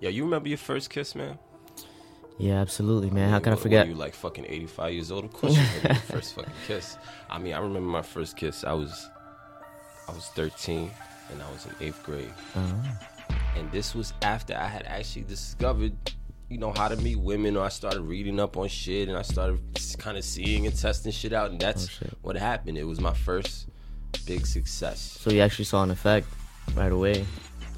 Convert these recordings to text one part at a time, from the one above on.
Yo, you remember your first kiss, man? Yeah, absolutely, man. How mean, can I forget? You like fucking 85 years old? Of course you remember your first fucking kiss. I mean, I remember my first kiss. I was, I was 13, and I was in eighth grade. Uh-huh. And this was after I had actually discovered, you know, how to meet women, or I started reading up on shit, and I started kind of seeing and testing shit out, and that's Oh, what happened. It was my first big success. So you actually saw an effect right away.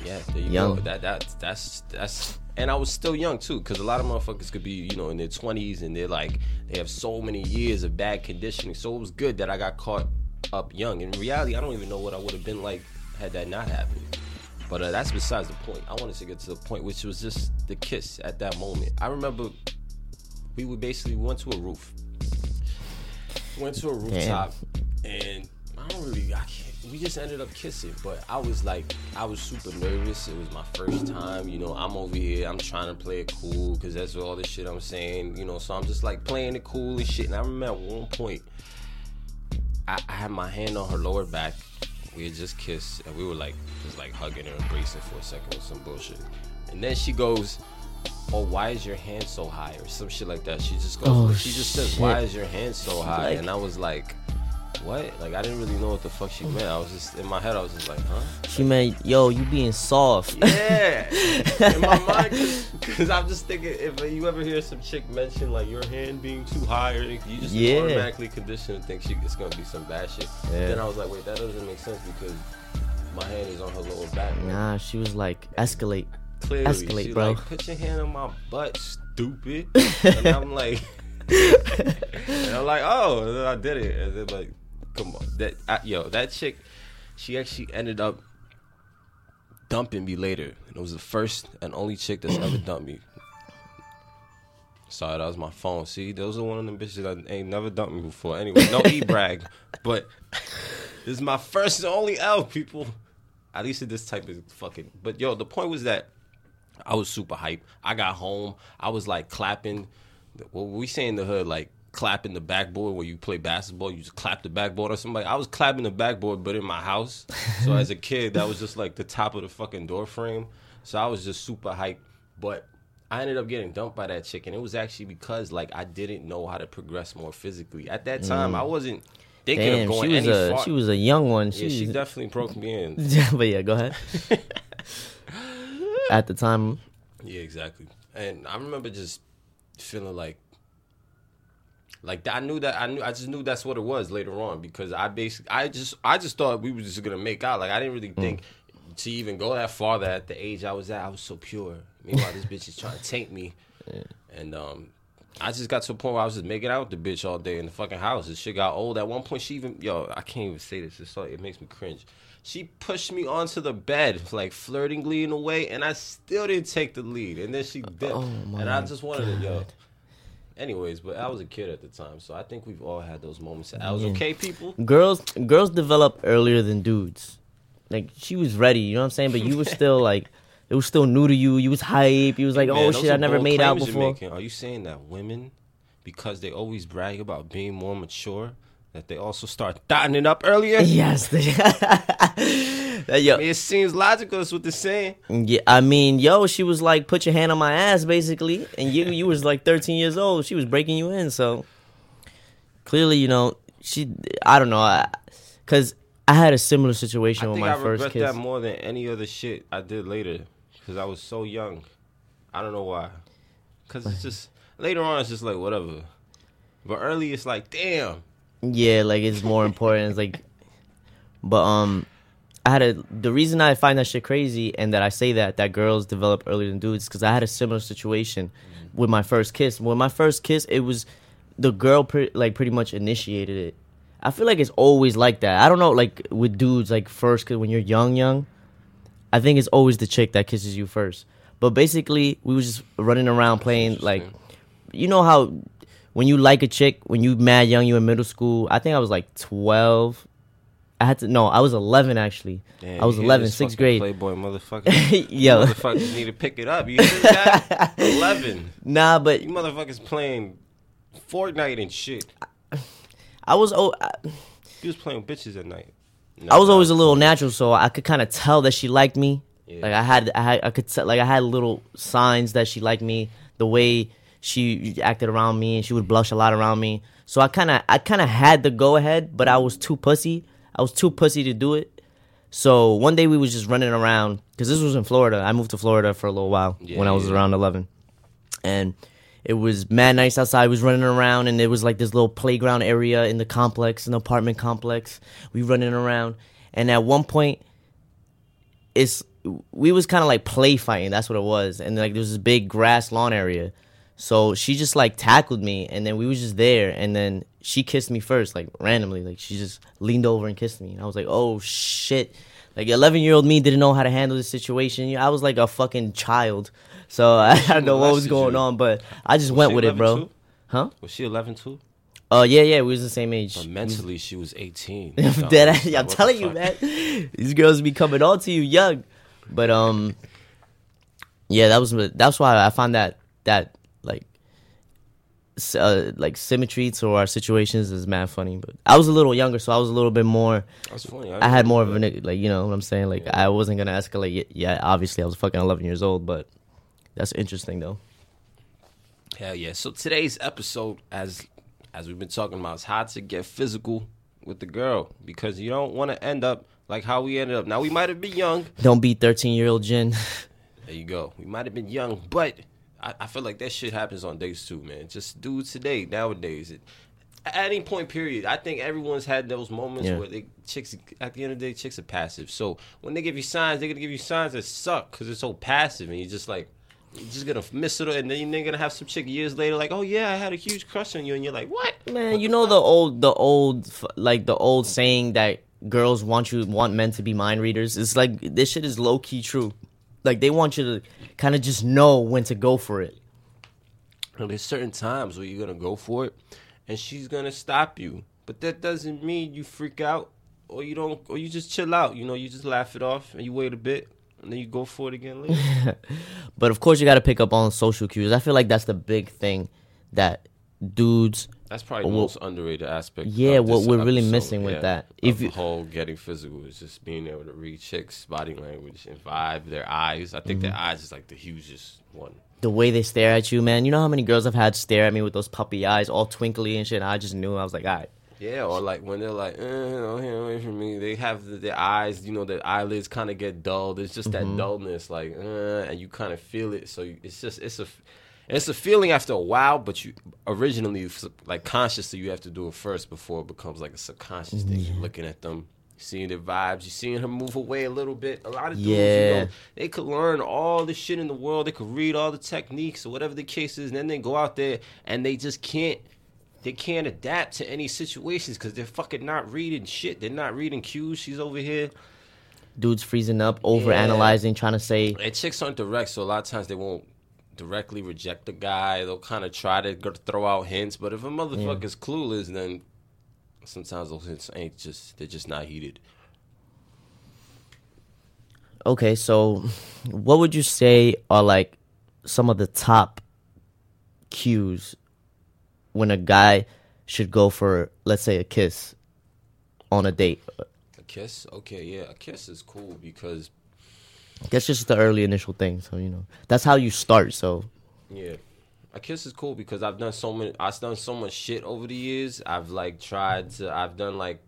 Yeah, there you Young. go. That that that's that's and I was still young too, because a lot of motherfuckers could be, you know, in their twenties and they're like they have so many years of bad conditioning. So it was good that I got caught up young. In reality, I don't even know what I would have been like had that not happened. But uh, that's besides the point. I wanted to get to the point, which was just the kiss at that moment. I remember we would basically we went to a roof, went to a rooftop, and I don't really, I can't. We just ended up kissing, but I was like, I was super nervous. It was my first time, you know. I'm over here, I'm trying to play it cool because that's all the shit I'm saying, you know. So I'm just like playing it cool and shit. And I remember at one point, I, I had my hand on her lower back. We had just kissed, and we were like, just like hugging and embracing for a second or some bullshit. And then she goes, "Oh, why is your hand so high?" or some shit like that. She just goes, Oh, she just says, "Why is your hand so high?" Like- and I was like, "What?" Like I didn't really know what the fuck she meant. I was just in my head. I was just like, "Huh?" She meant, yo, you being soft. Yeah. in my mind, because I'm just thinking, if you ever hear some chick mention like your hand being too high, or you just Yeah. automatically conditioned to think she, it's gonna be some bad shit. Yeah. Then I was like, wait, that doesn't make sense because my hand is on her lower back. right? Nah, she was like, escalate. Clearly, escalate, she bro. like, put your hand on my butt, stupid. and I'm like, and I'm like, oh, and then I did it, and then like, come on, that I, yo, that chick, she actually ended up dumping me later, and it was the first and only chick that's ever dumped me. Sorry, that was my phone. See, those are one of them bitches that ain't never dumped me before. Anyway, no e brag, but this is my first and only L, people. At least this type of fucking. But yo, the point was that I was super hype. I got home. I was like clapping. What we say in the hood, like clapping the backboard where you play basketball. You just clap the backboard or somebody. I was clapping the backboard, but in my house. So as a kid, that was just like the top of the fucking door frame. So I was just super hyped. But I ended up getting dumped by that chick, and it was actually because like I didn't know how to progress more physically. At that time, I wasn't thinking Mm. Damn, of going she was any a far. she was a young one. She yeah, she definitely broke me in. but yeah, go ahead. At the time, Yeah, exactly. And I remember just feeling like, like I knew that I knew I just knew that's what it was later on because I basically I just I just thought we were just gonna make out. Like I didn't really think to even go that far. That at the age I was at, I was so pure. Meanwhile, this bitch is trying to taint me, and um. I just got to a point where I was just making out with the bitch all day in the fucking house. This shit got old. At one point, she even yo, I can't even say this. It's so, it makes me cringe. She pushed me onto the bed, like flirtingly in a way, and I still didn't take the lead. And then she dipped, Oh and I just wanted to yo. Anyways, but I was a kid at the time, so I think we've all had those moments. I was Yeah. okay, people. girls girls develop earlier than dudes. Like she was ready, you know what I'm saying? But you were still like, it was still new to you. You was hype. You was like, oh, Man, oh shit, I never made out before. Are you saying that women, because they always brag about being more mature, that they also start dotting it up earlier? Yes. Yo, I mean, it seems logical. That's what they're saying. yeah, I mean, yo, she was like, put your hand on my ass, basically, and you you was like 13 years old. She was breaking you in, so clearly, you know, she. I don't know, I, cause I had a similar situation I with my I first regret kiss. that more than any other shit I did later because I was so young. I don't know why. Because it's just later on, it's just like whatever. But early, it's like damn. Yeah, like it's more important. It's like, but um, I had a the reason I find that shit crazy and that I say that that girls develop earlier than dudes because I had a similar situation with my first kiss. With my first kiss, it was the girl pre- like pretty much initiated it. I feel like it's always like that. I don't know, like with dudes, like first, cause when you're young, young, I think it's always the chick that kisses you first. But basically, we was just running around playing like, you know how when you like a chick when you mad young, you in middle school. I think I was like twelve. I had to no, I was eleven actually. Damn, I was you 11, this sixth grade. Playboy motherfucker. Yo, motherfuckers need to pick it up. You hear that? Eleven. nah, but You motherfuckers playing Fortnite and shit. I was oh, I, You was playing with bitches at night. I was always a little natural, so I could kind of tell that she liked me. Yeah. Like I had, I had, I could tell, like I had little signs that she liked me. The way she acted around me, and she would blush a lot around me. So I kind of, I kind of had the go ahead, but I was too pussy. I was too pussy to do it. So one day we was just running around because this was in Florida. I moved to Florida for a little while Yeah, when I was yeah. around eleven, and it was mad nice outside. We was running around, and there was like this little playground area in the complex, an apartment complex. We running around, and at one point, it's we was kind of like play fighting. That's what it was, and like there was this big grass lawn area. So she just like tackled me, and then we was just there, and then she kissed me first, like randomly, like she just leaned over and kissed me, and I was like, oh shit. Like eleven year old me didn't know how to handle this situation. I was like a fucking child, so I don't know what was going on, but I just Was went with it, bro. too? Huh? Was she 11 too? Oh yeah, yeah, we was the same age. But mentally, she was 18. Dead ass- I'm telling you, man. These girls be coming on to you young. But um, yeah, that was that's why I found that that uh, like symmetry to our situations is mad funny. But I was a little younger, so I was a little bit more. That's funny. I had more of a nigga- like you know what I'm saying. Like I wasn't gonna escalate. yet. Yeah, obviously I was fucking 11 years old, but that's interesting though. Hell yeah. So today's episode, as as we've been talking about, is how to get physical with the girl because you don't want to end up like how we ended up. Now we might have been young. Don't be 13 year old Jin. There you go. We might have been young, but I, I feel like that shit happens on dates too, man. Just dudes today, nowadays. It, at any point, period, I think everyone's had those moments Yeah. where they chicks. At the end of the day, chicks are passive. So when they give you signs, they're gonna give you signs that suck because it's so passive, and you're just like, you're just gonna miss it, and then you're gonna have some chick years later like, oh yeah, I had a huge crush on you, and you're like, what? Man, you know the old, the old, like the old saying that girls want you want men to be mind readers. It's like this shit is low key true. Like they want you to kind of just know when to go for it. Know, there's certain times where you're gonna go for it, and she's gonna stop you. But that doesn't mean you freak out, or you don't, or you just chill out. You know, you just laugh it off, and you wait a bit, and then you go for it again later. But of course, you got to pick up on social cues. I feel like that's the big thing that dudes. That's probably the Well, most underrated aspect. yeah, what we're really missing with yeah, that. If the you- whole getting physical is just being able to read chicks' body language and vibe, their eyes. I think their Mm-hmm. eyes is like the hugest one. The way they stare at you, man. You know how many girls I've had stare at me with those puppy eyes, all twinkly and shit. And I just knew. I was like, all right. Yeah, or like when they're like, eh, don't get away from me. They have the, their eyes, you know, their eyelids kind of get dull. There's just Mm-hmm. that dullness, like, uh, and you kind of feel it. So you, it's just, it's a, it's a feeling after a while. But you originally, like consciously, you have to do it first before it becomes like a subconscious thing. You're mm-hmm. looking at them, seeing their vibes. You're seeing her move away a little bit. A lot of dudes, you Yeah. know, they could learn all the shit in the world. They could read all the techniques or whatever the case is, and then they go out there and they just can't they can't adapt to any situations because they're fucking not reading shit. They're not reading cues. She's over here. Dudes freezing up, over analyzing, trying to say, And chicks aren't direct, so a lot of times they won't directly reject the guy. They'll kind of try to throw out hints. But if a motherfucker motherfucker's clueless, then sometimes those hints ain't just they're just not heated. Okay, so what would you say are like some of the top cues when a guy should go for, let's say, a kiss on a date? A kiss, okay, yeah, a kiss is cool because That's just the early initial thing. So you know, that's how you start. So Yeah. A kiss is cool because I've done so many I've done so much shit over the years. I've like tried to I've done like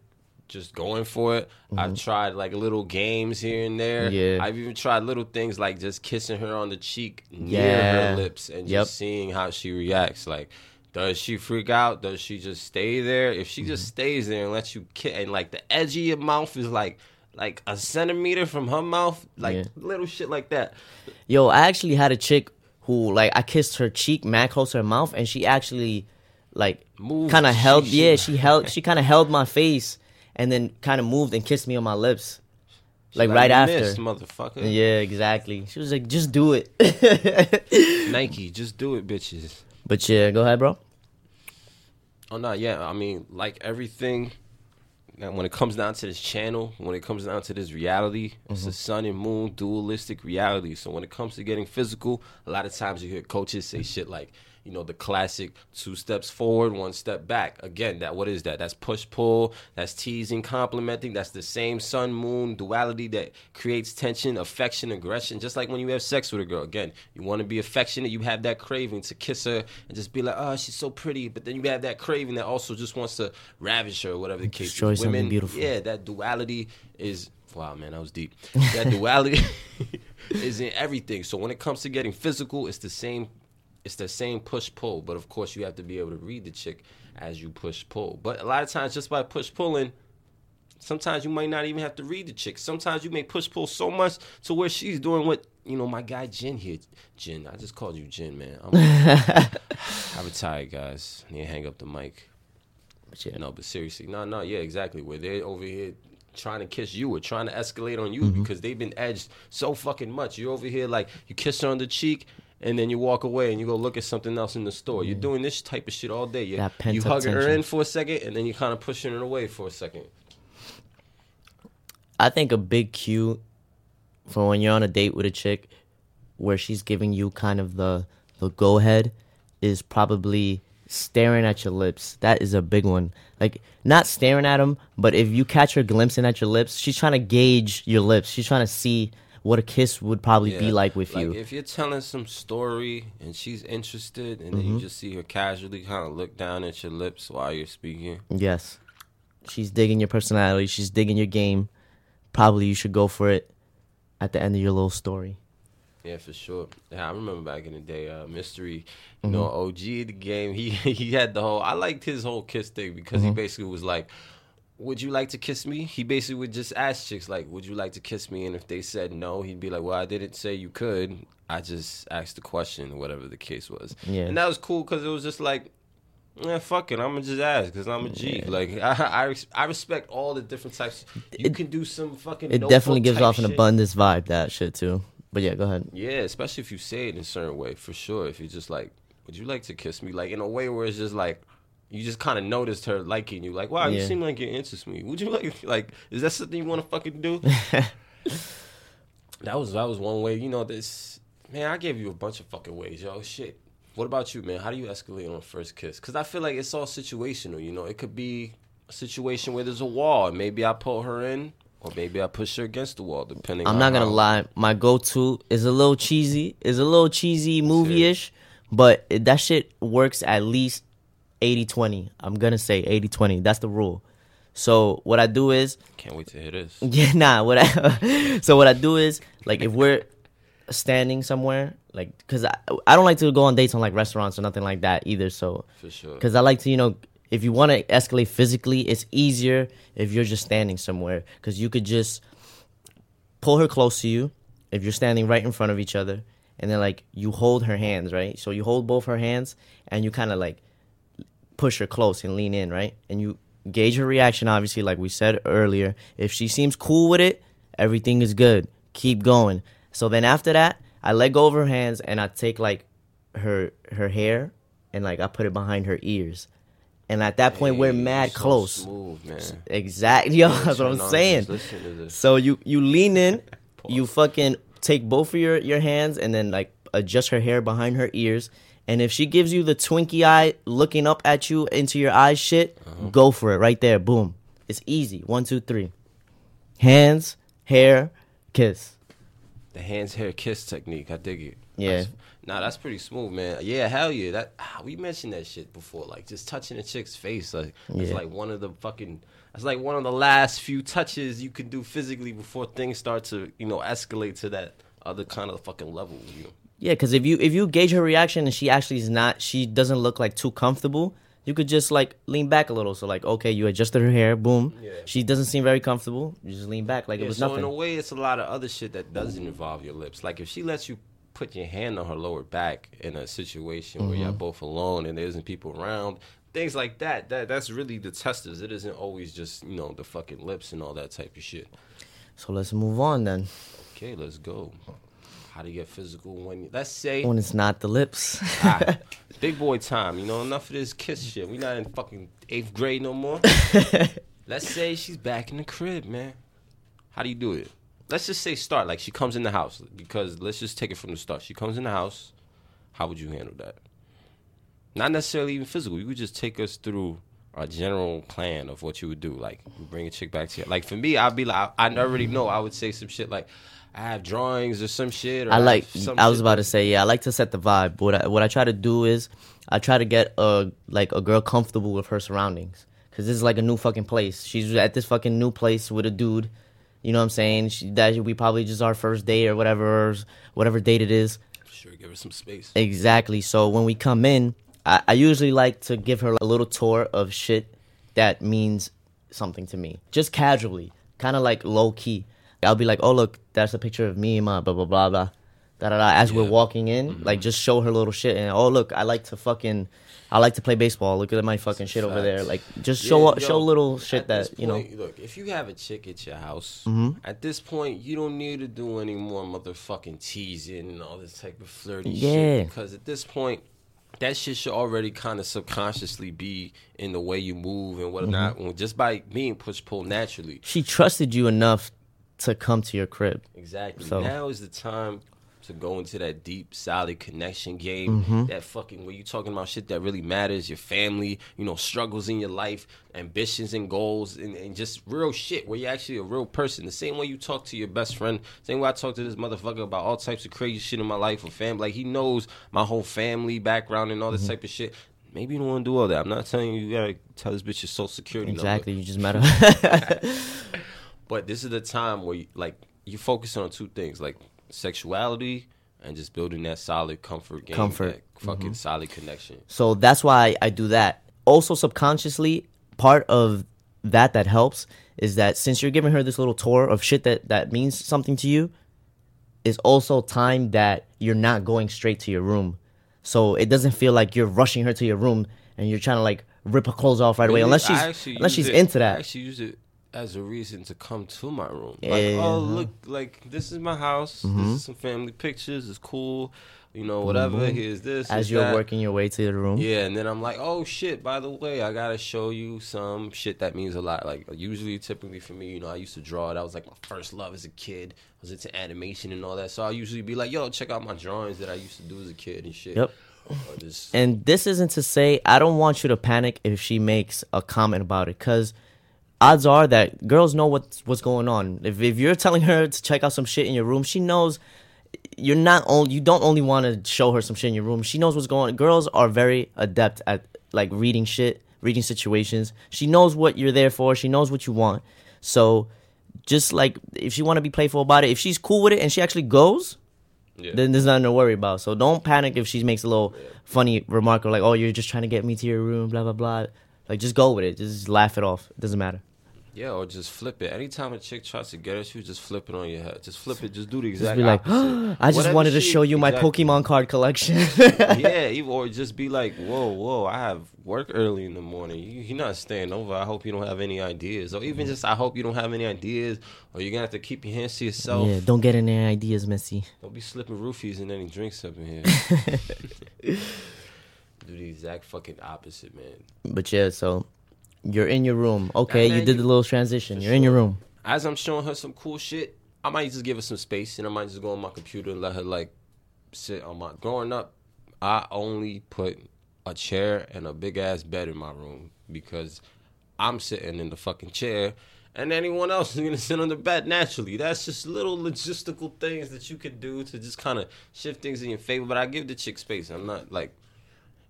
just going for it. I've tried like little games here and there. Mm-hmm. Yeah. I've even tried little things like just kissing her on the cheek near Yeah. her lips and Yep. just seeing how she reacts. Like does she freak out? Does she just stay there? If she Mm-hmm. just stays there and lets you kiss, and like the edge of your mouth is like like a centimeter from her mouth, like Yeah. little shit like that. yo, I actually had a chick who like I kissed her cheek, mad close to her mouth, and she actually like kind of held. She- Yeah, she held. She kind of held my face and then kind of moved and kissed me on my lips. Like, right "You after. missed, motherfucker. Yeah, exactly. She was like, "Just do it." Nike, just do it, bitches. but yeah, go ahead, bro. Oh no, yeah. I mean, like everything. Now, when it comes down to this channel, when it comes down to this reality, it's a mm-hmm. sun and moon dualistic reality. So when it comes to getting physical, a lot of times you hear coaches say shit like, you know the classic two steps forward, one step back. Again, that what is that? That's push pull. That's teasing, complimenting. That's the same sun moon duality that creates tension, affection, aggression. Just like when you have sex with a girl. Again, you want to be affectionate. You have that craving to kiss her and just be like, oh, she's so pretty. But then you have that craving that also just wants to ravish her, or whatever the case. Destroy is. something beautiful. yeah, that duality is wow, man, that was deep. That duality is in everything. So when it comes to getting physical, it's the same. It's the same push pull, but of course you have to be able to read the chick as you push pull. But a lot of times, just by push pulling, sometimes you might not even have to read the chick. Sometimes you may push pull so much to where she's doing what you know. My guy Jin here, Jin. I just called you Jin, man. I'm, I retired, guys. I need to hang up the mic. But yeah. No, but seriously, no, no, yeah, exactly. Where they're over here trying to kiss you or trying to escalate on you Mm-hmm. because they've been edged so fucking much. You're over here like you kiss her on the cheek and then you walk away and you go look at something else in the store. You're mm. doing this type of shit all day. You, That you hugging her in for a second and then you're kind of pushing her away for a second. I think a big cue for when you're on a date with a chick where she's giving you kind of the the go ahead is probably staring at your lips. That is a big one. Like not staring at them, but if you catch her glimpsing at your lips, she's trying to gauge your lips. She's trying to see what a kiss would probably be like with you. If you're telling some story and she's interested and Mm-hmm. you just see her casually kind of look down at your lips while you're speaking. Yes. She's digging your personality, she's digging your game. Probably you should go for it at the end of your little story. Yeah, for sure. Yeah, I remember back in the day, uh, Mystery, you Mm-hmm. know, OG the game. He he had the whole. I liked his whole kiss thing because Mm-hmm. he basically was like, "Would you like to kiss me?" He basically would just ask chicks like, "Would you like to kiss me?" And if they said no, he'd be like, "Well, I didn't say you could. I just asked the question, whatever the case was." Yeah. and that was cool because it was just like. Yeah, fuck it. I'm gonna just ask because I'm a G. Like I, I, I respect all the different types. You It- can do some fucking. It definitely gives off an shit. abundance vibe, that shit too. But yeah, go ahead. Yeah, especially if you say it in a certain way, for sure. If you're just like, would you like to kiss me? Like in a way where it's just like, you just kind of noticed her liking you. Like, wow, you seem like you're into me. Would you like, like, is that something you want to fucking do? that was that was one way. You know, this man, I gave you a bunch of fucking ways, yo. Shit. What about you, man? How do you escalate on first kiss? Because I feel like it's all situational. You know, it could be a situation where there's a wall. and Maybe I pull her in, or maybe I push her against the wall, depending. I'm not gonna how- lie, my go-to is a little cheesy, is a little cheesy movie-ish, but that shit works at least 80-20. I'm gonna say 80-20. That's the rule. So what I do is Can't wait to hear this. Yeah, nah. What I, so what I do is like if we're standing somewhere, like because I I don't like to go on dates on like restaurants or nothing like that either. So For sure. because I like to you know if you want to escalate physically, it's easier if you're just standing somewhere because you could just pull her close to you if you're standing right in front of each other, and then like you hold her hands right. So you hold both her hands and you kind of like push her close and lean in, right? And you gauge her reaction, obviously, like we said earlier. If she seems cool with it, everything is good. Keep going. So then after that, I let go of her hands and I take like her her hair and like I put it behind her ears. And at that point, we're mad so close. Smooth, man. Exactly, yo. That's what I'm saying. just listen to this. So you you lean in, you fucking take both of your your hands and then like adjust her hair behind her ears. And if she gives you the twinkie eye looking up at you into your eyes shit, Uh-huh. go for it right there. Boom. It's easy. One, two, three. Hands, hair, kiss. The hands, hair, kiss technique. I dig it. Yeah. That's- nah, that's pretty smooth, man. Yeah, hell yeah. That ah, we mentioned that shit before. Like just touching a chick's face. Like it's Yeah. like one of the fucking. That's like one of the last few touches you can do physically before things start to you know escalate to that other kind of fucking level. With you know. Yeah, because if you if you gauge her reaction and she actually is not, she doesn't look like too comfortable. You could just like lean back a little. So like, okay, you adjusted her hair, boom. Yeah. She doesn't seem very comfortable. You just lean back like Yeah, it was so nothing. in a way, it's a lot of other shit that doesn't involve your lips. Like if she lets you put your hand on her lower back in a situation where Mm-hmm. you're both alone and there isn't people around, things like that. That that's really the testers. It isn't always just you know the fucking lips and all that type of shit. So let's move on then. Okay, let's go. How to get physical when let's say When it's not the lips. ah, big boy time. You know enough of this kiss shit. We not in fucking eighth grade no more. let's say she's back in the crib, man. How do you do it? Let's just say start like she comes in the house because let's just take it from the start. She comes in the house. How would you handle that? not necessarily even physical. You could just take us through a general plan of what you would do. Like you bring a chick back to you. Like for me, I'd be like, I, I already know. I would say some shit like, I have drawings or some shit. Or I like. some I was about to say, yeah, I like to set the vibe. What I, what I try to do is, I try to get a like a girl comfortable with her surroundings, cause this is like a new fucking place. She's at this fucking new place with a dude. You know what I'm saying? She, that we probably just our first date or whatever, or whatever date it is. Sure, give her some space. Exactly. So when we come in, I, I usually like to give her a little tour of shit that means something to me, just casually, kind of like low key. I'll be like, "Oh, look, that's a picture of me and my blah blah blah blah." Da, da, da. As we're walking in, like just show her little shit, and oh look, I like to fucking, I like to play baseball. Look at my fucking shit over there. Like just show Yeah, show yo, little shit that you know. Look, if you have a chick at your house, Mm-hmm. at this point, you don't need to do any more motherfucking teasing and all this type of flirty Yeah. shit. Because at this point, that shit should already kind of subconsciously be in the way you move and whatnot. Mm-hmm. Just by being push pull naturally. She trusted you enough to come to your crib. Exactly. So- Now is the time to go into that deep, solid connection game. Mm-hmm. That fucking where you talking about shit that really matters, your family, you know, struggles in your life, ambitions and goals, and, and just real shit where you're actually a real person. The same way you talk to your best friend, same way I talk to this motherfucker about all types of crazy shit in my life or family. Like he knows my whole family background and all Mm-hmm. this type of shit. Maybe you don't want to do all that. I'm not telling you you gotta tell this bitch your social security number. Exactly. You just met her. But this is the time where you, like you focus on two things, like sexuality and just building that solid comfort game, Comfort. that fucking mm-hmm. solid connection. So that's why I do that. Also, subconsciously, part of that that helps is that since you're giving her this little tour of shit that that means something to you, is also time that you're not going straight to your room. So it doesn't feel like you're rushing her to your room and you're trying to like rip her clothes off right away. Unless she's unless she's it- into I that. actually use it as a reason to come to my room. Like, oh look, like this is my house. Mm-hmm. This is some family pictures. It's cool. You know, whatever. Here's this. As you're that. working your way to the room. Yeah, and then I'm like, oh shit, by the way, I gotta show you some shit that means a lot. Like usually typically for me, you know, I used to draw. That was like my first love as a kid. I was into animation and all that. So I usually be like, yo, check out my drawings that I used to do as a kid and shit. Yep. Just, And this isn't to say I don't want you to panic if she makes a comment about it, because odds are that girls know what's what's going on. If if you're telling her to check out some shit in your room, she knows you're not only you don't only want to show her some shit in your room. She knows what's going on. Girls are very adept at like reading shit, reading situations. She knows what you're there for. She knows what you want. So just like if she want to be playful about it, if she's cool with it and she actually goes, yeah. then there's nothing to worry about. So don't panic if she makes a little funny remark or like, "Oh, you're just trying to get me to your room," blah blah blah. Like just go with it. Just laugh it off. It doesn't matter. Yeah, or just flip it. Anytime a chick tries to get at you, just flip it on your head. Just flip it. Just do the Just exact be like. "I just Whatever wanted to she- show you my exactly. Pokemon card collection." yeah, even, or just be like, whoa, whoa, I have work early in the morning. You, you're not staying over. I hope you don't have any ideas. Or even just, I hope you don't have any ideas. Or you're going to have to keep your hands to yourself. yeah, don't get any ideas, Missy. Don't be slipping roofies and any drinks up in here. Do the exact fucking opposite, man. But yeah, so you're in your room. Okay, you did you- the little transition. You're in your room. As I'm showing her some cool shit, I might just give her some space and I might just go on my computer and let her like sit on my. Growing up, I only put a chair and a big ass bed in my room because I'm sitting in the fucking chair and anyone else is gonna sit on the bed naturally. That's just little logistical things that you could do to just kind of shift things in your favor. But I give the chick space. I'm not like.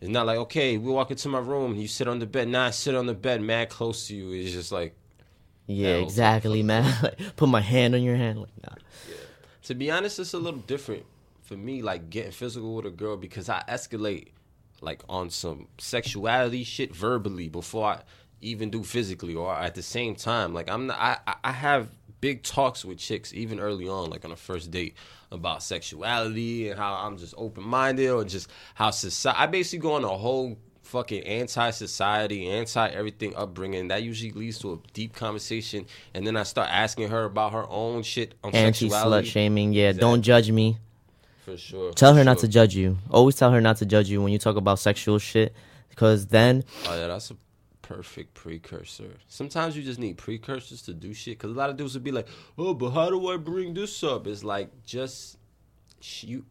It's not like okay, we walk into my room, you sit on the bed. Nah, I sit on the bed, mad close to you. It's just like Yeah, exactly, man. Like, Put my hand on your hand. Like, nah. Yeah. to be honest, it's a little different for me, like getting physical with a girl because I escalate like on some sexuality shit verbally before I even do physically or at the same time. Like I'm not I- I have big talks with chicks even early on, like on a first date, about sexuality and how I'm just open minded or just how society I basically go on a whole fucking anti-society, anti-everything upbringing. That usually leads to a deep conversation, and then I start asking her about her own shit on Anti slut shaming. Yeah, Exactly. don't judge me. For sure. Tell for her not to judge you. Always tell her not to judge you when you talk about sexual shit, because then Oh yeah, that's a perfect precursor. Sometimes you just need precursors to do shit. Cause a lot of dudes would be like, "Oh, but how do I bring this up?" It's like just you.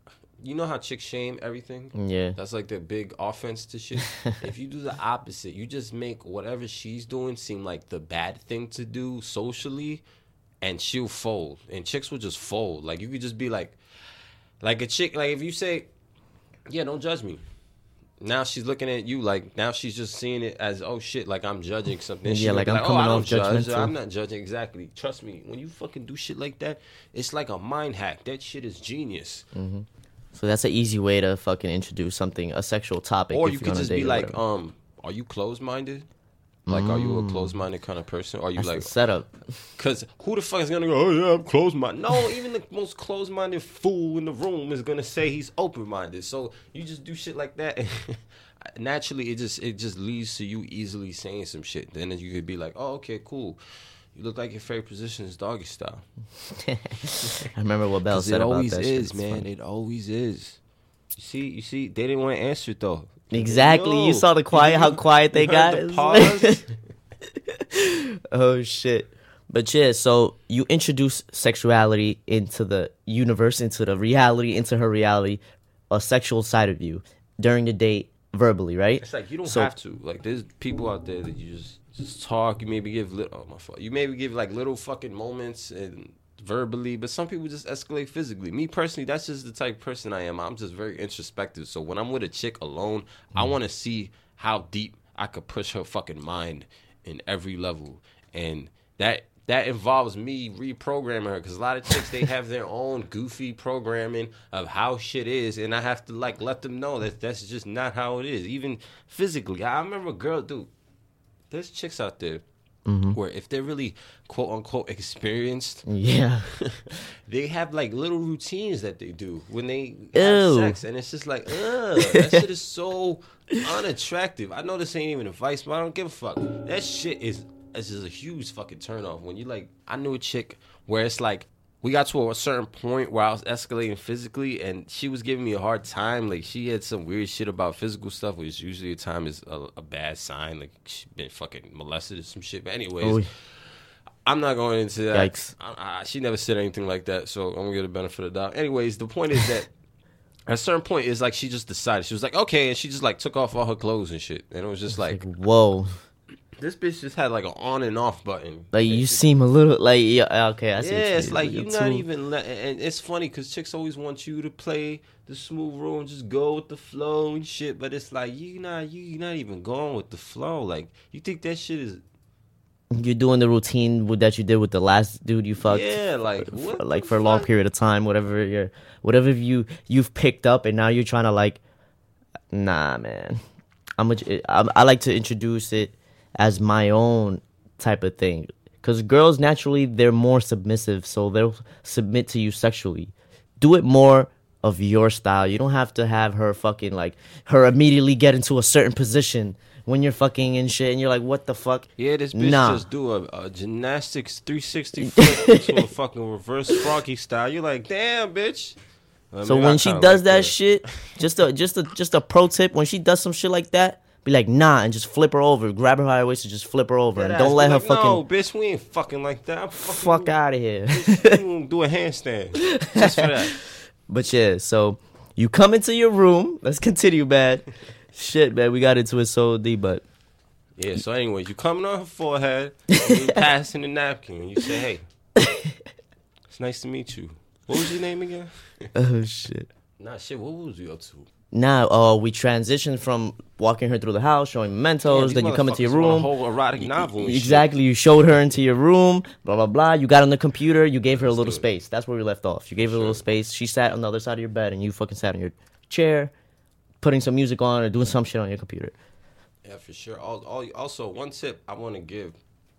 you know how chicks shame everything. Yeah. That's like the big offense to shit. if you do the opposite, you just make whatever she's doing seem like the bad thing to do socially, and she'll fold. And chicks will just fold. Like you could just be like, like a chick. Like if you say, "Yeah, don't judge me," now she's looking at you like now she's just seeing it as oh shit, like I'm judging something. Yeah, like I'm oh, coming off judge. I'm not judging exactly. Trust me, when you fucking do shit like that, it's like a mind hack. That shit is genius. So that's an easy way to fucking introduce something, a sexual topic. Or if you could just be like, um, are you closed minded? Like, are you a mm. closed minded kind of person? Or are you that's like, the setup. because who the fuck is gonna go? Oh yeah, I'm closed minded. No, even the most closed minded fool in the room is gonna say he's open minded. So you just do shit like that. Naturally, it just it just leads to you easily saying some shit. Then you could be like, oh okay, cool. You look like your favorite position is doggy style. I remember what Bell said it about always that. shit. is, It's man. funny. It always is. You see, you see, they didn't want to answer it though. Exactly. Yo, You saw the quiet, how quiet they got. the pause? oh shit. But yeah, so you introduce sexuality into the universe, into the reality, into her reality, a sexual side of you during the date, verbally, right? It's like you don't So- have to. Like there's people out there that you just just talk. You maybe give little. Oh my fuck. You maybe give like little fucking moments and verbally, but some people just escalate physically. Me personally, that's just the type of person I am. I'm just very introspective. So when I'm with a chick alone, I mm. want to see how deep I could push her fucking mind in every level, and that. That involves me reprogramming her because a lot of chicks they have their own goofy programming of how shit is, and I have to like let them know that that's just not how it is. Even physically, I remember a girl, dude. There's chicks out there Mm-hmm. where if they're really quote unquote experienced, Yeah. they have like little routines that they do when they Ew. have sex, and it's just like, ugh, that shit is so unattractive. I know this ain't even advice, but I don't give a fuck. That shit is this is a huge fucking turn off. When you like, I knew a chick where it's like. We got to a certain point where I was escalating physically, and she was giving me a hard time. Like she had some weird shit about physical stuff, which usually a time is a, a bad sign. Like she been fucking molested or some shit. But anyways, oh, Oy. I'm not going into that. Yikes. I, I, she never said anything like that, so I'm gonna get the benefit of the doubt. Anyways, the point is that at a certain point, it's like she just decided. She was like, okay, and she just like took off all her clothes and shit, and it was just like Like, whoa. This bitch just had like an on and off button. Like you seem a little like yeah, okay, I see. Yeah, what you it's like You're not too- even, let, and it's funny because chicks always want you to play the smooth role and just go with the flow and shit. But it's like you not, you not even going with the flow. Like you think that shit is you're doing the routine with, that you did with the last dude you fucked. yeah, like for, what like for a long period of time, whatever you're, whatever you you've picked up, and now you're trying to like, nah, man. I'm, a, I'm I like to introduce it as my own type of thing, because girls naturally they're more submissive, so they'll submit to you sexually. Do it more of your style. You don't have to have her fucking like her immediately get into a certain position when you're fucking and shit, and you're like, what the fuck? Yeah, this bitch Nah. just do a, a gymnastics 360 flip into a fucking reverse froggy style. You're like, damn, bitch. I So mean, when she does like that shit, just a just a just a pro tip, when she does some shit like that, be like, nah, and just flip her over, grab her by the waist, and just flip her over, and don't let her like, fucking No, bitch, we ain't fucking like that. I'm fucking fuck out of here. Do a handstand just for that. but yeah, so you come into your room. Let's continue, man. Shit, man, we got into it so deep, but Yeah. So, anyways, you coming on her forehead, you passing the napkin, and you say, "Hey, it's nice to meet you. What was your name again?" oh shit. Nah, shit. What was you up to? Now, uh, we transitioned from walking her through the house, showing mementos. These then you come into your room. whole erotic novel. and shit. Exactly. You showed her into your room, blah blah blah. You got on the computer. You gave her a little space. That's where we left off. You gave her a little space. She sat on the other side of your bed, and you fucking sat on your chair, putting some music on or doing some shit on your computer. Yeah, for sure. Al- al- Also, one tip I want to give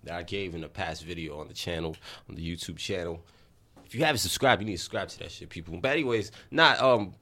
that I gave in the past video on the channel, on the YouTube channel. If you haven't subscribed, you need to subscribe to that shit, people. But anyways, not um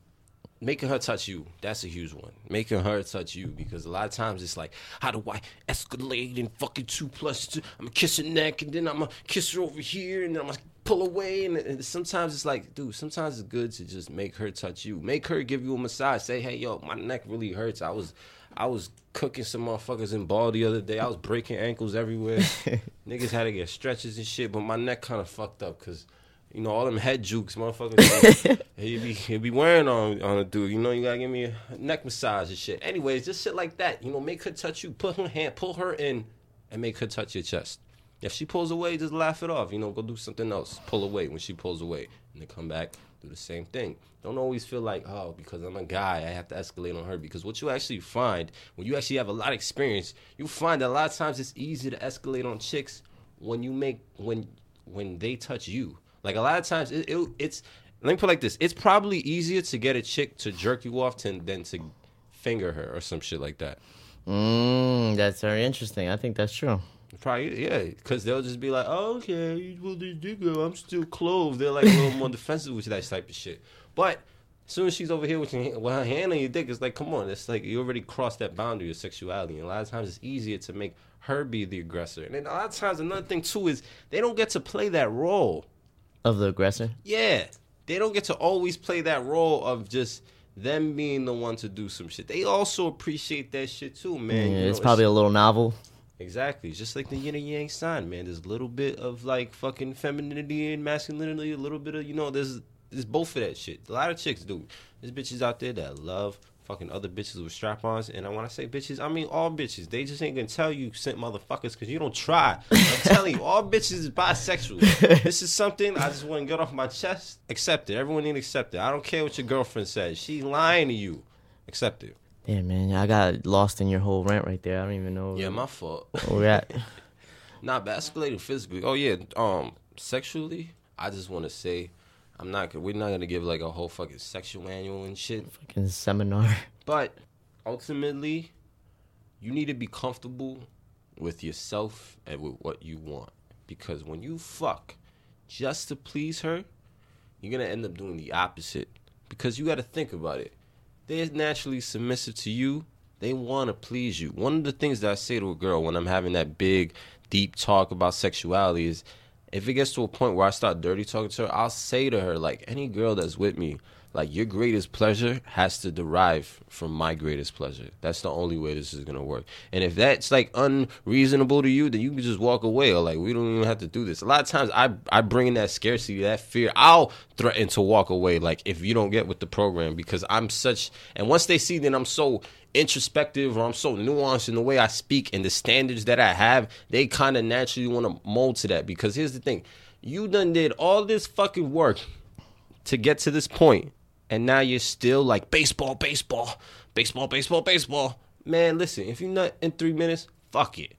making her touch you. That's a huge one. Making her touch you because a lot of times it's like, how do I escalate and fucking two plus two? I'm gonna kiss her neck and then I'm gonna kiss her over here and then I'm gonna pull away and, and sometimes it's like, dude, sometimes it's good to just make her touch you. Make her give you a massage. Say, hey, yo, my neck really hurts. I was I was cooking some motherfuckers in ball the other day. I was breaking ankles everywhere. Niggas had to get stretches and shit, but my neck kind of fucked up because You know all them head jukes, motherfuckers. he be he be wearing on on a dude. You know you gotta give me a neck massage and shit. Anyways, just shit like that. You know, make her touch you. Put her hand, pull her in, and make her touch your chest. If she pulls away, just laugh it off. You know, go do something else. Pull away when she pulls away, and then come back, do the same thing. Don't always feel like, oh, because I'm a guy, I have to escalate on her. Because what you actually find when you actually have a lot of experience, you find that a lot of times it's easy to escalate on chicks when you make when when they touch you. Like a lot of times, it, it, it's let me put it like this: it's probably easier to get a chick to jerk you off to, than to finger her or some shit like that. Mm, that's very interesting. I think that's true. Probably yeah, because they'll just be like, "Oh, okay, you pulled this dick. I'm still clothed." They're like a little more defensive with that type of shit. But as soon as she's over here with, your, with her hand on your dick, it's like, come on, it's like you already crossed that boundary of sexuality. And a lot of times, it's easier to make her be the aggressor. And then a lot of times, another thing too is they don't get to play that role. Of the aggressor? Yeah, they don't get to always play that role of just them being the one to do some shit. They also appreciate that shit too, man. Yeah, You know, it's probably a little novel. Exactly. It's just like the yin and yang sign, man. There's a little bit of like fucking femininity and masculinity, a little bit of you know, there's there's both of that shit. A lot of chicks do. There's bitches out there that love fucking other bitches with strap ons. And I wanna say bitches, I mean all bitches. They just ain't gonna tell you sent motherfuckers because you don't try. I'm telling you, all bitches is bisexual. this is something I just wanna get off my chest. Accept it. Everyone need to accept it. I don't care what your girlfriend says. She lying to you. Accept it. Yeah, man, I got lost in your whole rant right there. I don't even know Yeah, my fault. where we're at. Not nah, escalating physically. Oh yeah, um, sexually. I just want to say, I'm not. We're not gonna give like a whole fucking sexual manual and shit. Fucking seminar. But ultimately, you need to be comfortable with yourself and with what you want. Because when you fuck just to please her, you're gonna end up doing the opposite. Because you got to think about it. They're naturally submissive to you. They want to please you. One of the things that I say to a girl when I'm having that big, deep talk about sexuality is if it gets to a point where I start dirty talking to her, I'll say to her, like, any girl that's with me, like, your greatest pleasure has to derive from my greatest pleasure. That's the only way this is to work. And if that's, like, unreasonable to you, then you can just walk away or, like, we don't even have to do this. A lot of times I, I bring in that scarcity, that fear. I'll threaten to walk away, like, if you don't get with the program because I'm such, and once they see that I'm so introspective or I'm so nuanced in the way I speak and the standards that I have, they kind of naturally want to mold to that. Because here's the thing you done did all this fucking work to get to this point, and now you're still like baseball, baseball, baseball, baseball, baseball. Man, listen, if you're not in three minutes, fuck it.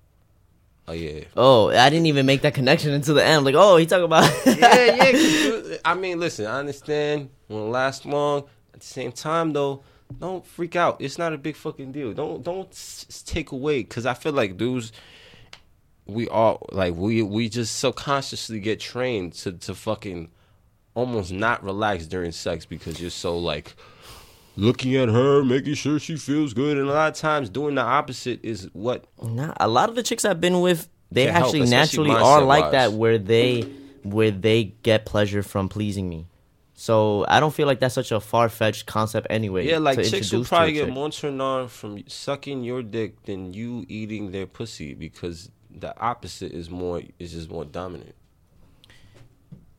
Oh yeah. Oh, I didn't even make that connection until the end. Like, oh, he talking about. yeah, yeah. I mean, listen, I understand won't last long. At the same time, though, don't freak out. It's not a big fucking deal. Don't don't s- take away because I feel like dudes, we all like we we just subconsciously get trained to to fucking almost not relax during sex because you're so like looking at her, making sure she feels good, and a lot of times doing the opposite is what Nah, a lot of the chicks I've been with, they Can help, actually naturally are like mindset-wise. that, where they where they get pleasure from pleasing me. So I don't feel like that's such a far fetched concept anyway. Yeah, like chicks will introduce to a probably get more turned on from sucking your dick than you eating their pussy because the opposite is more is just more dominant.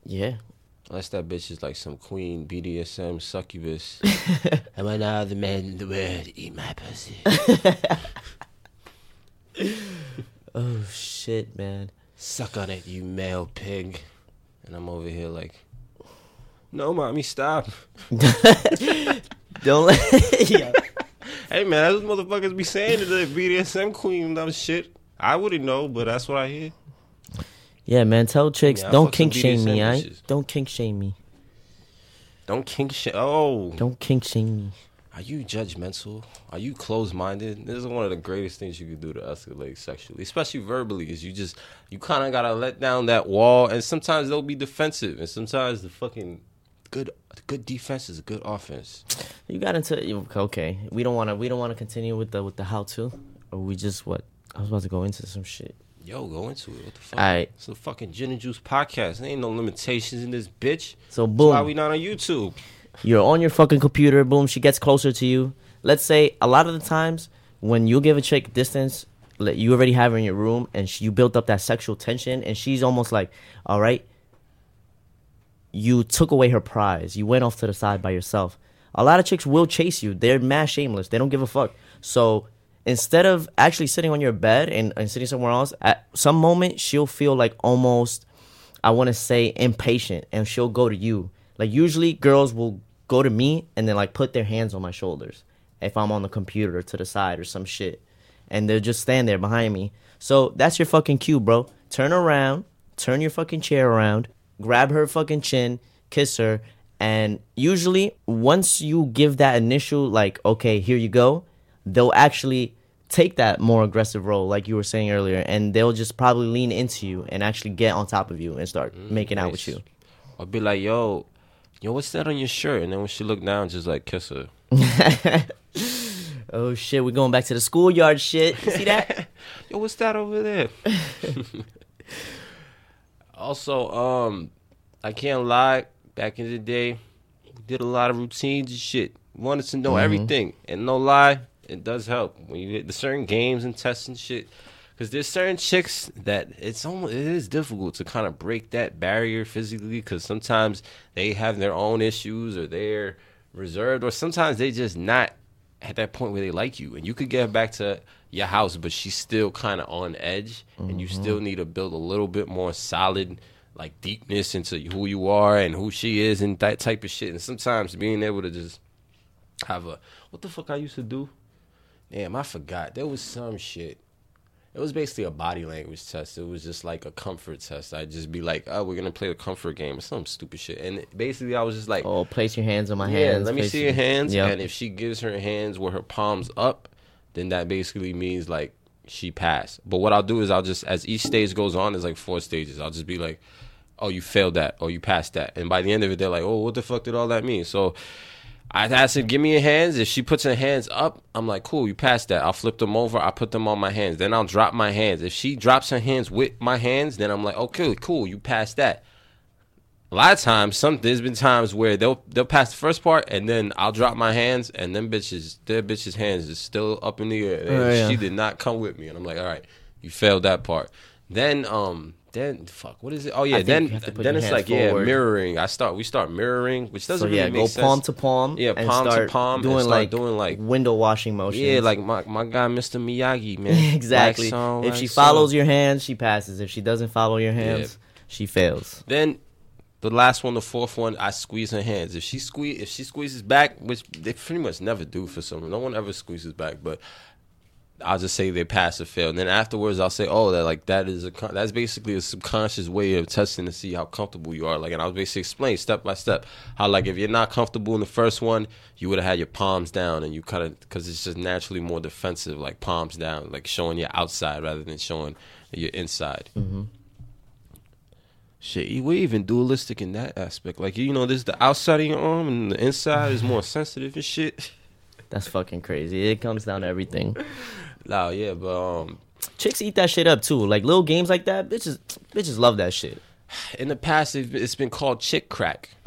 Yeah, Unless that bitch is like some queen BDSM succubus. Am I now the man in the world to eat my pussy? Oh shit, man. Suck on it, you male pig. And I'm over here like, no, mommy, stop. Don't let. yeah. Hey man, those motherfuckers be saying to the BDSM queen and that shit. I wouldn't know, but that's what I hear. Yeah, man. Tell chicks Yeah, don't kink shame me. I don't kink shame me. Don't kink shame. Oh, Don't kink shame me. Are you judgmental? Are you closed minded? This is one of the greatest things you can do to escalate sexually, especially verbally. Is you just you kind of gotta let down that wall, and sometimes they'll be defensive, and sometimes the fucking good good defense is a good offense. You got into okay. We don't want to. We don't want to continue with the with the how to, or we just what? I was about to go into some shit. Yo, go into it. What the fuck? Alright. It's a fucking Jin and juice podcast. There ain't no limitations in this bitch. So That's why we not on YouTube. you're on your fucking computer. Boom, she gets closer to you. Let's say a lot of the times when you give a chick distance, you already have her in your room, and she, you built up that sexual tension, and she's almost like, all right. you took away her prize. You went off to the side by yourself. A lot of chicks will chase you. They're mad shameless. They don't give a fuck. So instead of actually sitting on your bed and, and sitting somewhere else, at some moment she'll feel like almost, I want to say, impatient, and she'll go to you. Like usually, girls will go to me and then like put their hands on my shoulders if I'm on the computer to the side or some shit, and they'll just stand there behind me. So that's your fucking cue, bro. Turn around, turn your fucking chair around, grab her fucking chin, kiss her, and usually once you give that initial like, okay, here you go, they'll actually take that more aggressive role, like you were saying earlier, and they'll just probably lean into you and actually get on top of you and start making out with you. I'll be like, yo, yo, what's that on your shirt? And then when she look down, just like kiss her. Oh shit, we're going back to the schoolyard shit. You see that? Yo, what's that over there? also, um, I can't lie. Back in the day, did a lot of routines and shit. Wanted to know everything, and no lie, it does help when you get the certain games and tests and shit. Because there's certain chicks that it's almost it is difficult to kind of break that barrier physically. Because sometimes they have their own issues or they're reserved, or sometimes they just not at that point where they like you, and you could get back to your house, but she's still kind of on edge, and you still mm-hmm. need to build a little bit more solid, like deepness into who you are and who she is, and that type of shit. And sometimes being able to just have a what the fuck I used to do. Damn, I forgot. There was some shit. It was basically a body language test. It was just like a comfort test. I'd just be like, "Oh, we're gonna play the comfort game," or some stupid shit. And basically, I was just like, oh, place your hands on my yeah, hands. let me see your hands. Yep. And if she gives her hands with her palms up, then that basically means like she passed. But what I'll do is I'll just as each stage goes on, there's like four stages. I'll just be like, Oh, you failed that, or you passed that. And by the end of it, they're like, Oh, what the fuck did all that mean? So I asked her, give me your hands. If she puts her hands up, I'm like, cool, you passed that. I'll flip them over. I'll put them on my hands. Then I'll drop my hands. If she drops her hands with my hands, then I'm like, okay, cool, you passed that a lot of times, some there's been times where they'll they'll pass the first part and then I'll drop my hands and them bitches their bitches hands is still up in the air. And Oh, yeah. She did not come with me, and I'm like, all right, you failed that part. Then um then fuck, what is it? Oh yeah, then you have to put then it's like yeah, mirroring. I start we start mirroring, which doesn't So really yeah, make go sense. palm to palm. Yeah, palm to palm Doing like doing, like- window washing motions. Yeah, like my my guy Mr. Miyagi, man. exactly. Wax on, if she wax on. follows your hands, she passes. If she doesn't follow your hands, she fails. Then the last one, the fourth one, I squeeze her hands. If she squeeze, if she squeezes back, which they pretty much never do for some, no one ever squeezes back, but I'll just say they pass or fail. And then afterwards, I'll say, oh, that like that is a con- that's basically a subconscious way of testing to see how comfortable you are. Like, and I'll basically explain step by step how like if you're not comfortable in the first one, you would have had your palms down and you kind of because it's just naturally more defensive, like palms down, like showing your outside rather than showing your inside. Mm-hmm. Shit, we're even dualistic in that aspect. Like you know, there's the outside of your arm and the inside is more sensitive and shit. That's fucking crazy. It comes down to everything. Nah, yeah, but um, Chicks eat that shit up too. Like little games like that, bitches, bitches love that shit. in the past it's it's been called chick crack.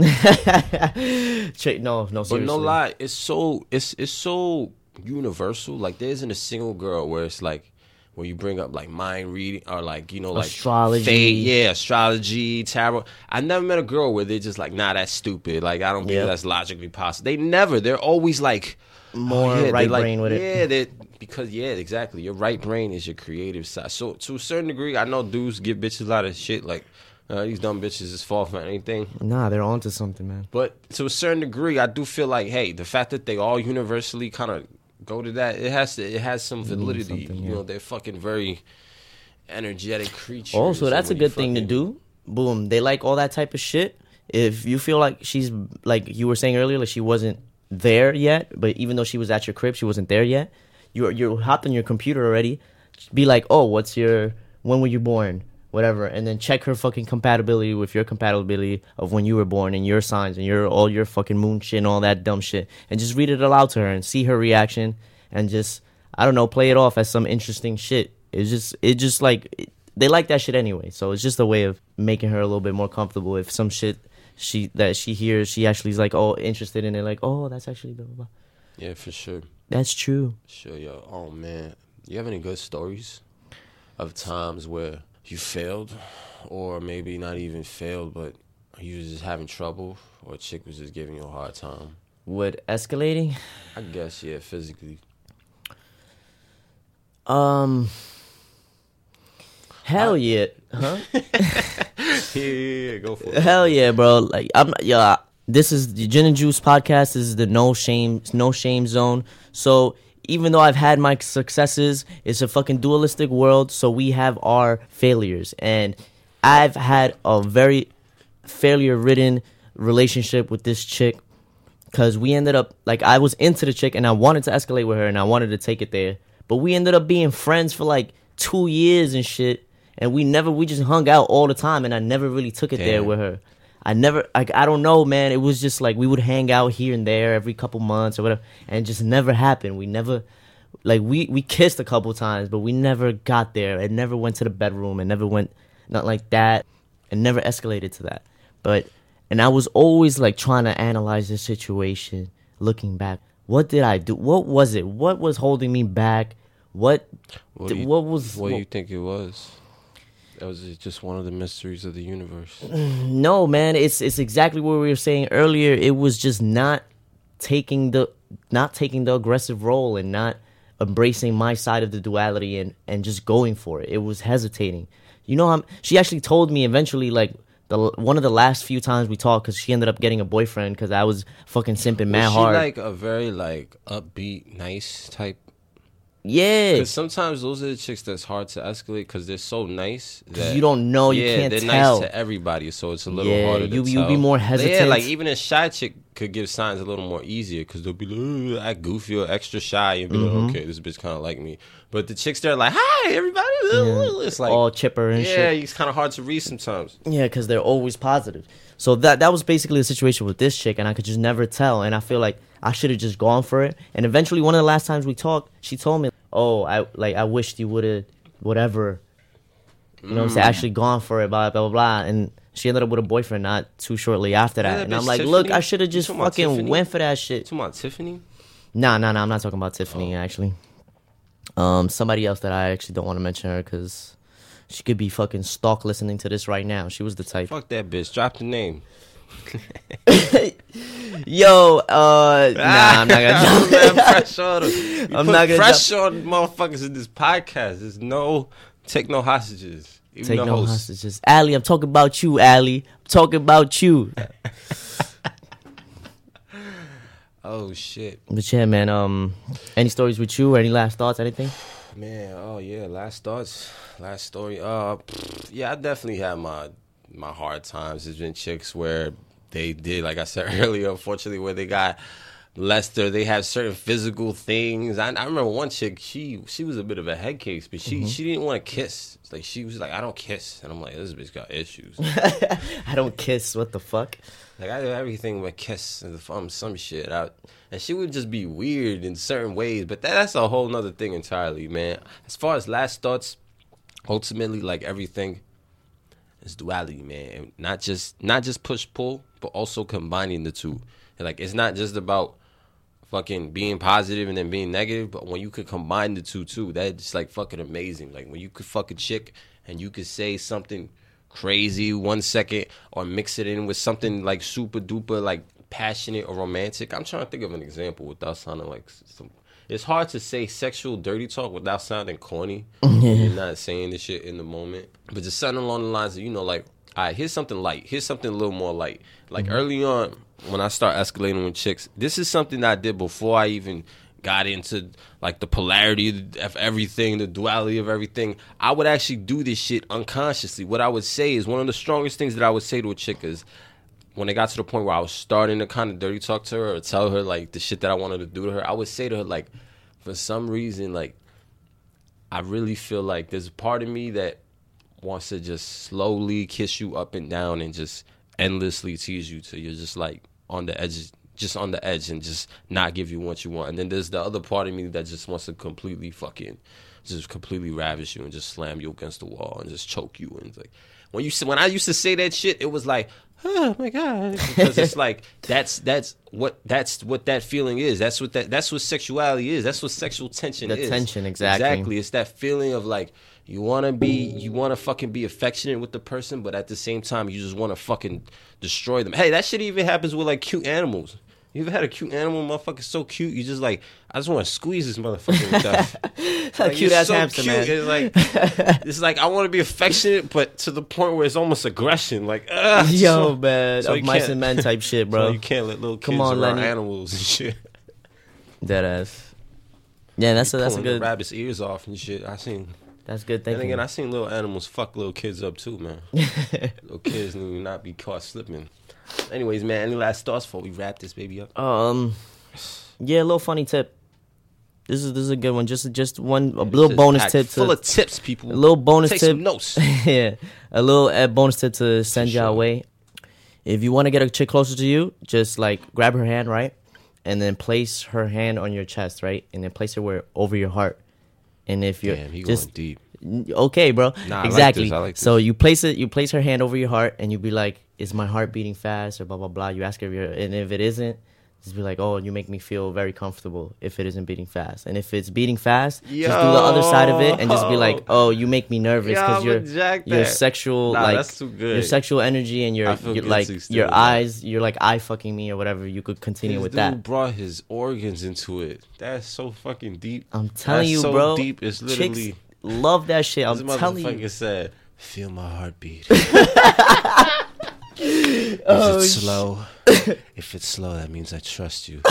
Chick, no, no, But no lie, it's so it's it's so universal. Like there isn't a single girl where it's like where you bring up like mind reading or like you know like Astrology. fate, yeah, astrology, tarot. I never met a girl where they're just like, nah, that's stupid. Like I don't think that's logically possible. They never. They're always like More they're right like- brain with it. Yeah, because yeah, exactly. Your right brain is your creative side. So to a certain degree, I know dudes give bitches a lot of shit like. Uh, these dumb bitches is fall for anything. Nah, they're onto something, man. But to a certain degree, I do feel like, hey, the fact that they all universally kind of go to that, it has to, it has some validity. something, You yeah. know, they're fucking very energetic creatures. Also, and that's a good thing to do. Boom, they like all that type of shit. If you feel like she's like you were saying earlier, like she wasn't there yet, but even though she was at your crib, she wasn't there yet. You're you're hopped on your computer already. Be like, oh, what's your when were you born? Whatever, and then check her fucking compatibility with your compatibility of when you were born and your signs and your all your fucking moon shit and all that dumb shit, and just read it aloud to her and see her reaction, and just I don't know, play it off as some interesting shit. It's just it just like it, they like that shit anyway. So it's just a way of making her a little bit more comfortable. If some shit she that she hears, she actually is like oh interested in it, like oh that's actually blah blah blah. Yeah, for sure. That's true. Sure, yo. Oh man, you have any good stories of times where you failed, or maybe not even failed, but you was just having trouble, or a chick was just giving you a hard time? Would escalating? I guess yeah, physically. Um. Hell yeah, huh? yeah, yeah, go for it. Hell yeah, bro. Like I'm yeah, this is the Jin and Juice podcast. This is the no shame no shame zone. So even though I've had my successes, it's a fucking dualistic world, so we have our failures. And I've had a very failure ridden relationship with this chick because we ended up like I was into the chick and I wanted to escalate with her and I wanted to take it there. But we ended up being friends for like two years and shit and we never we just hung out all the time and I never really took it there with her. I never like I don't know, man. It was just like we would hang out here and there every couple months or whatever, and it just never happened. We never like we we kissed a couple times, but we never got there. It never went to the bedroom. It never went not like that. It never escalated to that. But and I was always like trying to analyze the situation, looking back. What did I do? What was it? What was holding me back? What What, do you, what was what do you think it was? That was just one of the mysteries of the universe. No, man, it's it's exactly what we were saying earlier. It was just not taking the not taking the aggressive role and not embracing my side of the duality and and just going for it. It was hesitating. You know, I'm, she actually told me eventually, like the one of the last few times we talked, because she ended up getting a boyfriend because I was fucking simping mad was she hard. like a very like upbeat, nice type? Yeah, Because sometimes those are the chicks that's hard to escalate because they're so nice that you don't know, you yeah, can't they're tell. nice to everybody, so it's a little Yeah, harder to you- tell. you be more hesitant. Yeah, like even a shy chick could give signs a little more easier because they'll be like, "Ugh, act goofy or extra shy and be Mm-hmm. like, okay, this bitch kind of like me. But the chicks there like, hi everybody, it's like all chipper and yeah, shit. it's kind of hard to read sometimes. Yeah, because they're always positive. So that that was basically the situation with this chick, and I could just never tell. And I feel like I should have just gone for it. And eventually, one of the last times we talked, she told me, "Oh, I like I wished you would have whatever." You know what I'm Mm. saying? Actually gone for it, blah blah blah blah. And she ended up with a boyfriend not too shortly after that. that and I'm like, look, I should have just fucking went for that shit. Talking about Tiffany, Nah, nah, nah. I'm not talking about Tiffany Oh. actually. Um, somebody else that I actually don't want to mention her because she could be fucking stalk listening to this right now. She was the type. fuck that bitch. Drop the name. Yo, uh, nah, I'm not gonna. Man, fresh on them. I'm not gonna fresh on motherfuckers in this podcast. There's no take no hostages. Even Take no host. hostages. Allie, I'm talking about you, Allie. I'm talking about you. Oh shit, But yeah, man. Um, any stories with you? Or any last thoughts? Anything? Man. Oh yeah. Last thoughts. Last story. Uh, yeah. I definitely had my my hard times. There's been chicks where they did, like I said earlier, unfortunately, where they got Lester. They have certain physical things. I, I remember one chick. She she was a bit of a head case, but she she didn't want to kiss. It's like she was like, I don't kiss, and I'm like, this bitch got issues. I don't kiss. What the fuck? Like I do everything with kiss and um, some shit out, and she would just be weird in certain ways. But that, that's a whole nother thing entirely, man. As far as last thoughts, ultimately, like everything, is duality, man. And not just not just push pull, but also combining the two. Like it's not just about fucking being positive and then being negative, but when you could combine the two too, that's like fucking amazing. Like when you could fuck a chick and you could say something crazy one second or mix it in with something like super duper like passionate or romantic. I'm trying to think of an example without sounding like some it's hard to say sexual dirty talk without sounding corny. You're not saying the shit in the moment. But just something along the lines of, you know, like, all right, here's something light. Here's something a little more light. Like mm-hmm. early on, when I start escalating with chicks, this is something I did before I even got into like the polarity of everything, the duality of everything. I would actually do this shit unconsciously. What I would say is one of the strongest things that I would say to a chick is when it got to the point where I was starting to kind of dirty talk to her or tell her like the shit that I wanted to do to her, I would say to her like, for some reason, like I really feel like there's a part of me that wants to just slowly kiss you up and down and just endlessly tease you till you're just like on the edge just on the edge and just not give you what you want. And then there's the other part of me that just wants to completely fucking just completely ravish you and just slam you against the wall and just choke you and like when you when I used to say that shit, it was like, oh my god, because it's like that's that's what that's what that feeling is. That's what that that's what sexuality is. That's what sexual tension The is. tension, exactly. Exactly. It's that feeling of like you want to be you want to fucking be affectionate with the person, but at the same time you just want to fucking destroy them. Hey, that shit even happens with like cute animals. You ever had a cute animal, motherfucker, so cute, you just like, I just want to squeeze this motherfucker with that. A cute ass hamster, man. It's like, it's like I want to be affectionate, but to the point where it's almost aggression. Like, ugh, Yo, so- man, so of mice and men type shit, so bro. you can't let little kids Come on, around Lenny. animals and shit. Dead ass. Yeah, that's a, that's a good. rabbit's ears off and shit. I seen. That's good thing. And again, I seen little animals fuck little kids up too, man. little kids need not be caught slipping. Anyways, man, any last thoughts before we wrap this baby up? Um, yeah, a little funny tip. This is this is a good one. Just just one a little bonus tip full to of tips, people. a little bonus Take tip. notes. yeah, a little uh, bonus tip to send y'all away. If you want to get a chick closer to you, just like grab her hand, right, and then place her hand on your chest, right, and then place her where over your heart. And if you're Damn, he just going deep. okay, bro, Nah, I like exactly. I like so you place it, you place her hand over your heart, and you be like, "Is my heart beating fast?" or blah blah blah. You ask her, if you're, and if it isn't, just be like, "Oh, you make me feel very comfortable." If it isn't beating fast, and if it's beating fast, just do the other side of it, and just be like, "Oh, you make me nervous because your your sexual Nah, like that's too good. your sexual energy and your, your like still, your man. eyes, you're like eye fucking me or whatever. You could continue This with dude that. brought his organs into it. That's so fucking deep. I'm telling That's you, so bro. Deep. It's literally. love that shit. I'm telling motherfucker you. said, "Feel my heartbeat." Oh, Is it sh- slow? if it's slow, that means I trust you.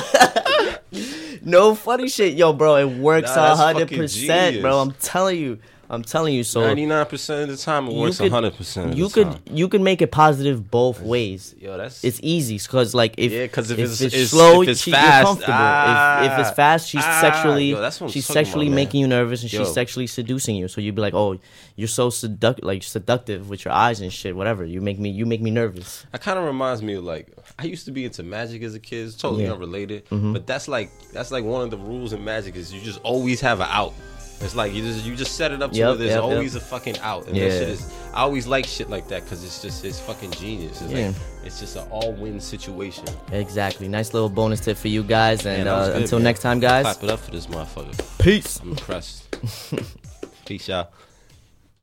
No funny shit, yo, bro. It works a hundred percent, bro. I'm telling you. I'm telling you. So Ninety-nine percent of the time, it you works could hundred percent of you could time. you could make it positive both ways. Yo, that's It's easy because like if Yeah, 'cause if it's- it's- slow, if it's she, fast, you're comfortable. if, if ah, it's fast, she's ah, sexually yo, that's she's sexually about, making you nervous and Yo. she's sexually seducing you. So you'd be like, oh, you're so seduct like seductive with your eyes and shit. Whatever. You make me you make me nervous. That kind of reminds me of like I used to be into magic as a kid. It's totally Yeah. unrelated, but that's like that's like one of the rules in magic is you just always have an out. It's like you just you just set it up to Yep, where there's yep, yep. always a fucking out, and Yeah. that shit is. I always like shit like that because it's just it's fucking genius. It's Yeah. like it's just an all win situation. Exactly. Nice little bonus tip for you guys. And Man, uh, good, until man. next time, guys. Clap it up for this motherfucker. Peace. I'm impressed. Peace, y'all.